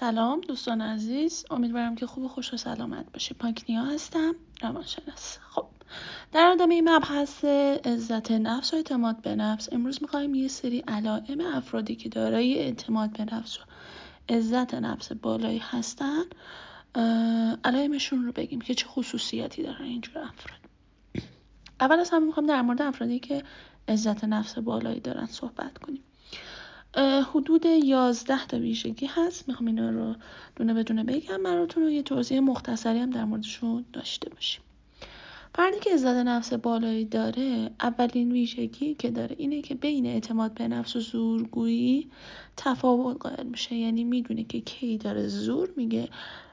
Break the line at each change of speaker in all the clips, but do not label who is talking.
سلام دوستان عزیز. امیدوارم که خوب و خوش و سلامت باشی. پاکنیا هستم. روانشناس. خب در ادامه مبحث عزت نفس و اعتماد به نفس. امروز می‌خوایم یه سری علائم افرادی که دارای اعتماد به نفس و عزت نفس بالایی هستن علائمشون رو بگیم که چه خصوصیاتی دارن اینجور افراد. اول از همه می‌خوام در مورد افرادی که عزت نفس بالایی دارن صحبت کنیم. حدود یازده تا ویژگی هست. می‌خوام اینا رو دونه بدونه بگم براتون و یه توضیح مختصری هم در موردشون داشته باشیم. فردی که عزت نفس بالایی داره اولین ویژگی که داره اینه که بین اعتماد به نفس و زورگویی تفاوت قائل میشه. یعنی می‌دونه که کی داره زور میگه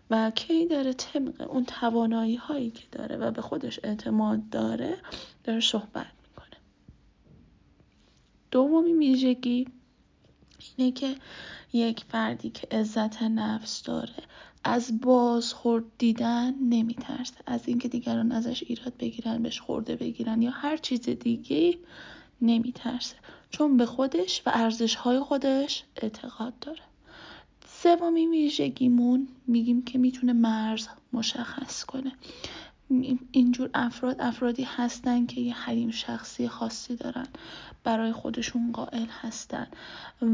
و کی داره طبق اون توانایی هایی که داره و به خودش اعتماد داره داره صحبت می‌کنه. دومی ویژگی اینه که یک فردی که عزت نفس داره از بازخورد دیدن نمیترسه. از اینکه دیگران ازش ایراد بگیرن بهش خورده بگیرن یا هر چیز دیگه نمیترسه. چون به خودش و ارزش های خودش اعتقاد داره. سومین ویژگیمون میگیم که می‌تونه مرز مشخص کنه. اینجور افراد افرادی هستن که یه حریم شخصی خاصی دارن برای خودشون قائل هستن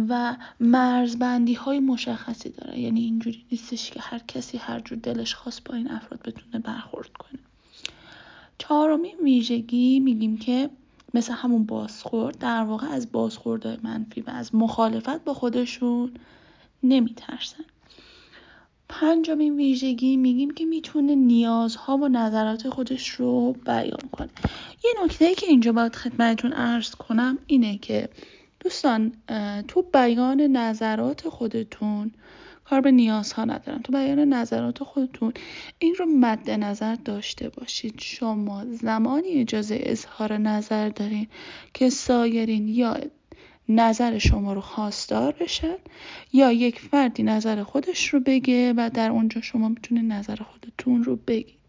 و مرزبندی های مشخصی دارن. یعنی اینجوری نیستش که هر کسی هر جور دلش خواست با این افراد بتونه برخورد کنه. چهارمین ویژگی میگیم که مثل همون بازخورد در واقع از بازخوردهای منفی و از مخالفت با خودشون نمیترسن. پنجمین ویژگی میگیم که می‌تونه نیازها و نظرات خودش رو بیان کنه. یه نکته که اینجا باید خدمتتون ارز کنم اینه که دوستان تو بیان نظرات خودتون کار به نیازها ندارم تو بیان نظرات خودتون این رو مد نظر داشته باشید. شما زمانی اجازه اظهار نظر دارین که سایرین یا نظر شما رو خواستار بشن یا یک فردی نظر خودش رو بگه و در اونجا شما می‌تونید نظر خودتون رو بگید.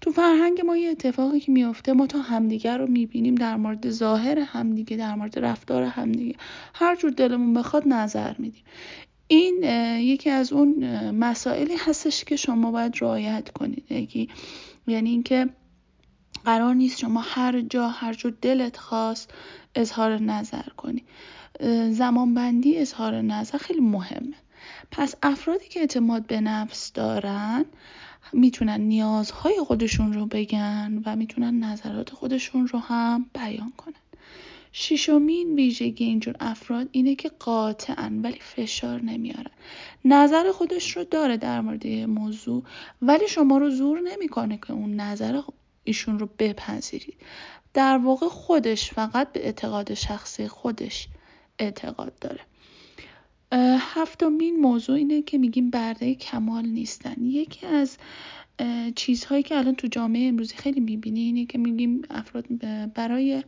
تو فرهنگ ما یه اتفاقی که میافته ما تا همدیگر رو می‌بینیم در مورد ظاهر همدیگه در مورد رفتار همدیگه. هر جور دلمون بخواد نظر میدیم. این یکی از اون مسائلی هستش که شما باید رعایت کنید. یعنی اینکه قرار نیست شما هر جا هر جور دلت خواست اظهار نظر کنی. زمانبندی اظهار نظر خیلی مهمه. پس افرادی که اعتماد به نفس دارن می‌تونن نیازهای خودشون رو بگن و می‌تونن نظرات خودشون رو هم بیان کنن. ششمین ویژگی اینجور افراد اینه که قاطعن ولی فشار نمیارن. نظر خودش رو داره در مورد موضوع ولی شما رو زور نمی‌کنه که اون نظر ایشون رو بپذیرید. در واقع خودش فقط به اعتقاد شخصی خودش اعتقاد داره. هفتمین موضوع اینه که میگیم برده کمال نیستن. یکی از چیزهایی که الان تو جامعه امروزی خیلی می‌بینی اینه که میگیم افراد برای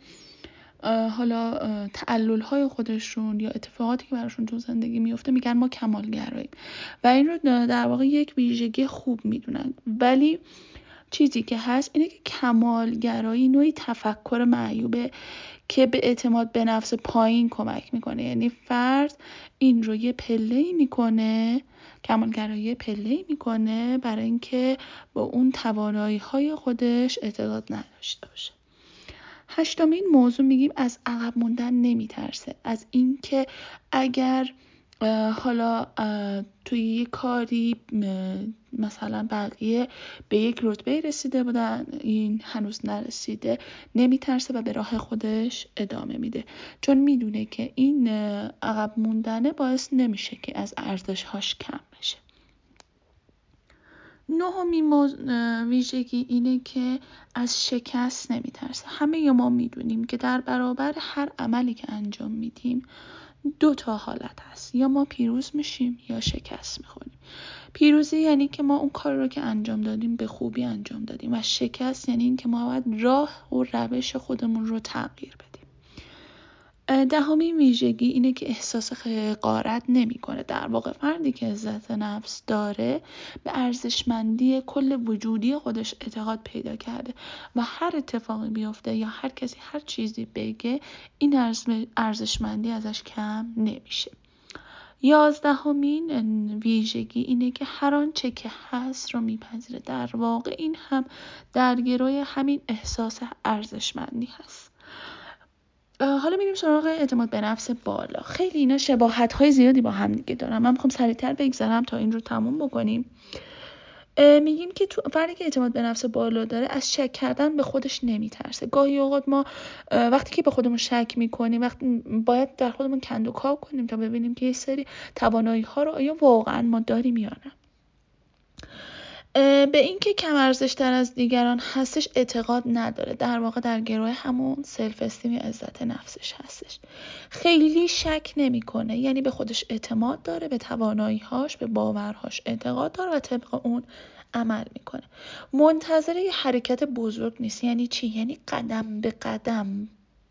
حالا تعلل های خودشون یا اتفاقاتی که براشون تو زندگی میفته میگن ما کمالگراییم. و این رو در واقع یک ویژگی خوب می‌دونن. ولی چیزی که هست اینه که کمالگرایی نوعی تفکر معیوبه که به اعتماد به نفس پایین کمک می‌کنه. یعنی فرد این رو یه پله می‌کنه کمالگرایی پله می‌کنه برای اینکه با اون توانایی های خودش اعتقاد نداشته باشه. هشتمین موضوع میگیم از عقب موندن نمیترسه. از اینکه اگر حالا توی یه کاری مثلا بقیه به یک رتبه رسیده بودن این هنوز نرسیده نمیترسه و به راه خودش ادامه میده. چون می‌دونه که این عقب موندنه باعث نمیشه که از ارزش هاش کم بشه. نهمین ویژگی اینه که از شکست نمیترسه. همه ما می‌دونیم که در برابر هر عملی که انجام میدیم دو تا حالت هست. یا ما پیروز میشیم یا شکست می‌خوریم. پیروزی یعنی که ما اون کار رو که انجام دادیم به خوبی انجام دادیم و شکست یعنی اینکه ما باید راه و روش خودمون رو تغییر بدیم. دهمین ویژگی اینه که احساس حقارت نمی‌کنه. در واقع فردی که عزت نفس داره به ارزشمندی کل وجودی خودش اعتقاد پیدا کرده و هر اتفاقی بیفته یا هر کسی هر چیزی بگه این ارزشمندی ازش کم نمیشه. یازدهمین ویژگی اینه که هر آنچه که هست رو میپذیره. در واقع این هم در گروه همین احساس ارزشمندی هست. حالا میریم سراغ اعتماد به نفس بالا. خیلی اینا شباهت های زیادی با هم دیگه دارم من می‌خوام سریعتر بگذرم تا این رو تموم بکنیم. میگیم که تو فردی که اعتماد به نفس بالا داره از شک کردن به خودش نمیترسه. گاهی اوقات ما وقتی که به خودمون شک می‌کنیم وقتی باید در خودمون کند و کاو کنیم تا ببینیم که یه سری توانایی ها رو آیا واقعا ما داریم یا نه. به اینکه کم ارزشتر از دیگران هستش اعتقاد نداره. در واقع در گروه همون سلف استیم یا عزت نفسش هستش. خیلی شک نمی‌کنه. یعنی به خودش اعتماد داره به تواناییهاش به باورهاش اعتقاد داره و طبق اون عمل می‌کنه. منتظر یه حرکت بزرگ نیست. یعنی چی؟ یعنی قدم به قدم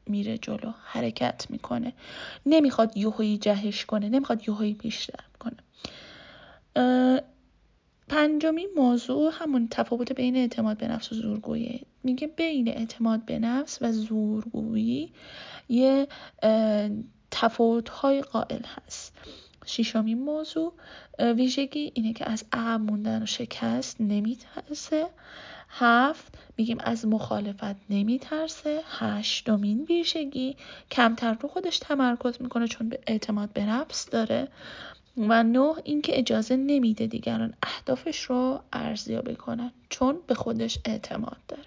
میره جلو حرکت می‌کنه. نمی‌خواد یوهایی جهش کنه نمی‌خواد یوهایی بیشتر کنه. پنجمین موضوع همون تفاوت بین اعتماد به نفس و زورگویی. میگه بین اعتماد به نفس و زورگویی یه تفاوت های قائل هست. ششمین موضوع ویژگی اینه که از عقب موندن و شکست نمیترسه. هفت میگیم از مخالفت نمیترسه. هشتمین ویژگی کمتر رو خودش تمرکز می‌کنه چون به اعتماد به نفس داره. و نه اینکه اجازه نمیده دیگران اهدافش رو ارزیابی کنن چون به خودش اعتماد داره.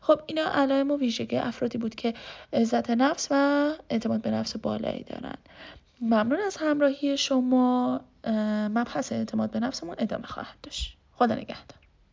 خب اینا علائم و ویژگی افرادی بود که عزت نفس و اعتماد به نفس بالایی دارن. ممنون از همراهی شما. مبحث اعتماد به نفسمون ادامه خواهد داشت. خدا نگهدار.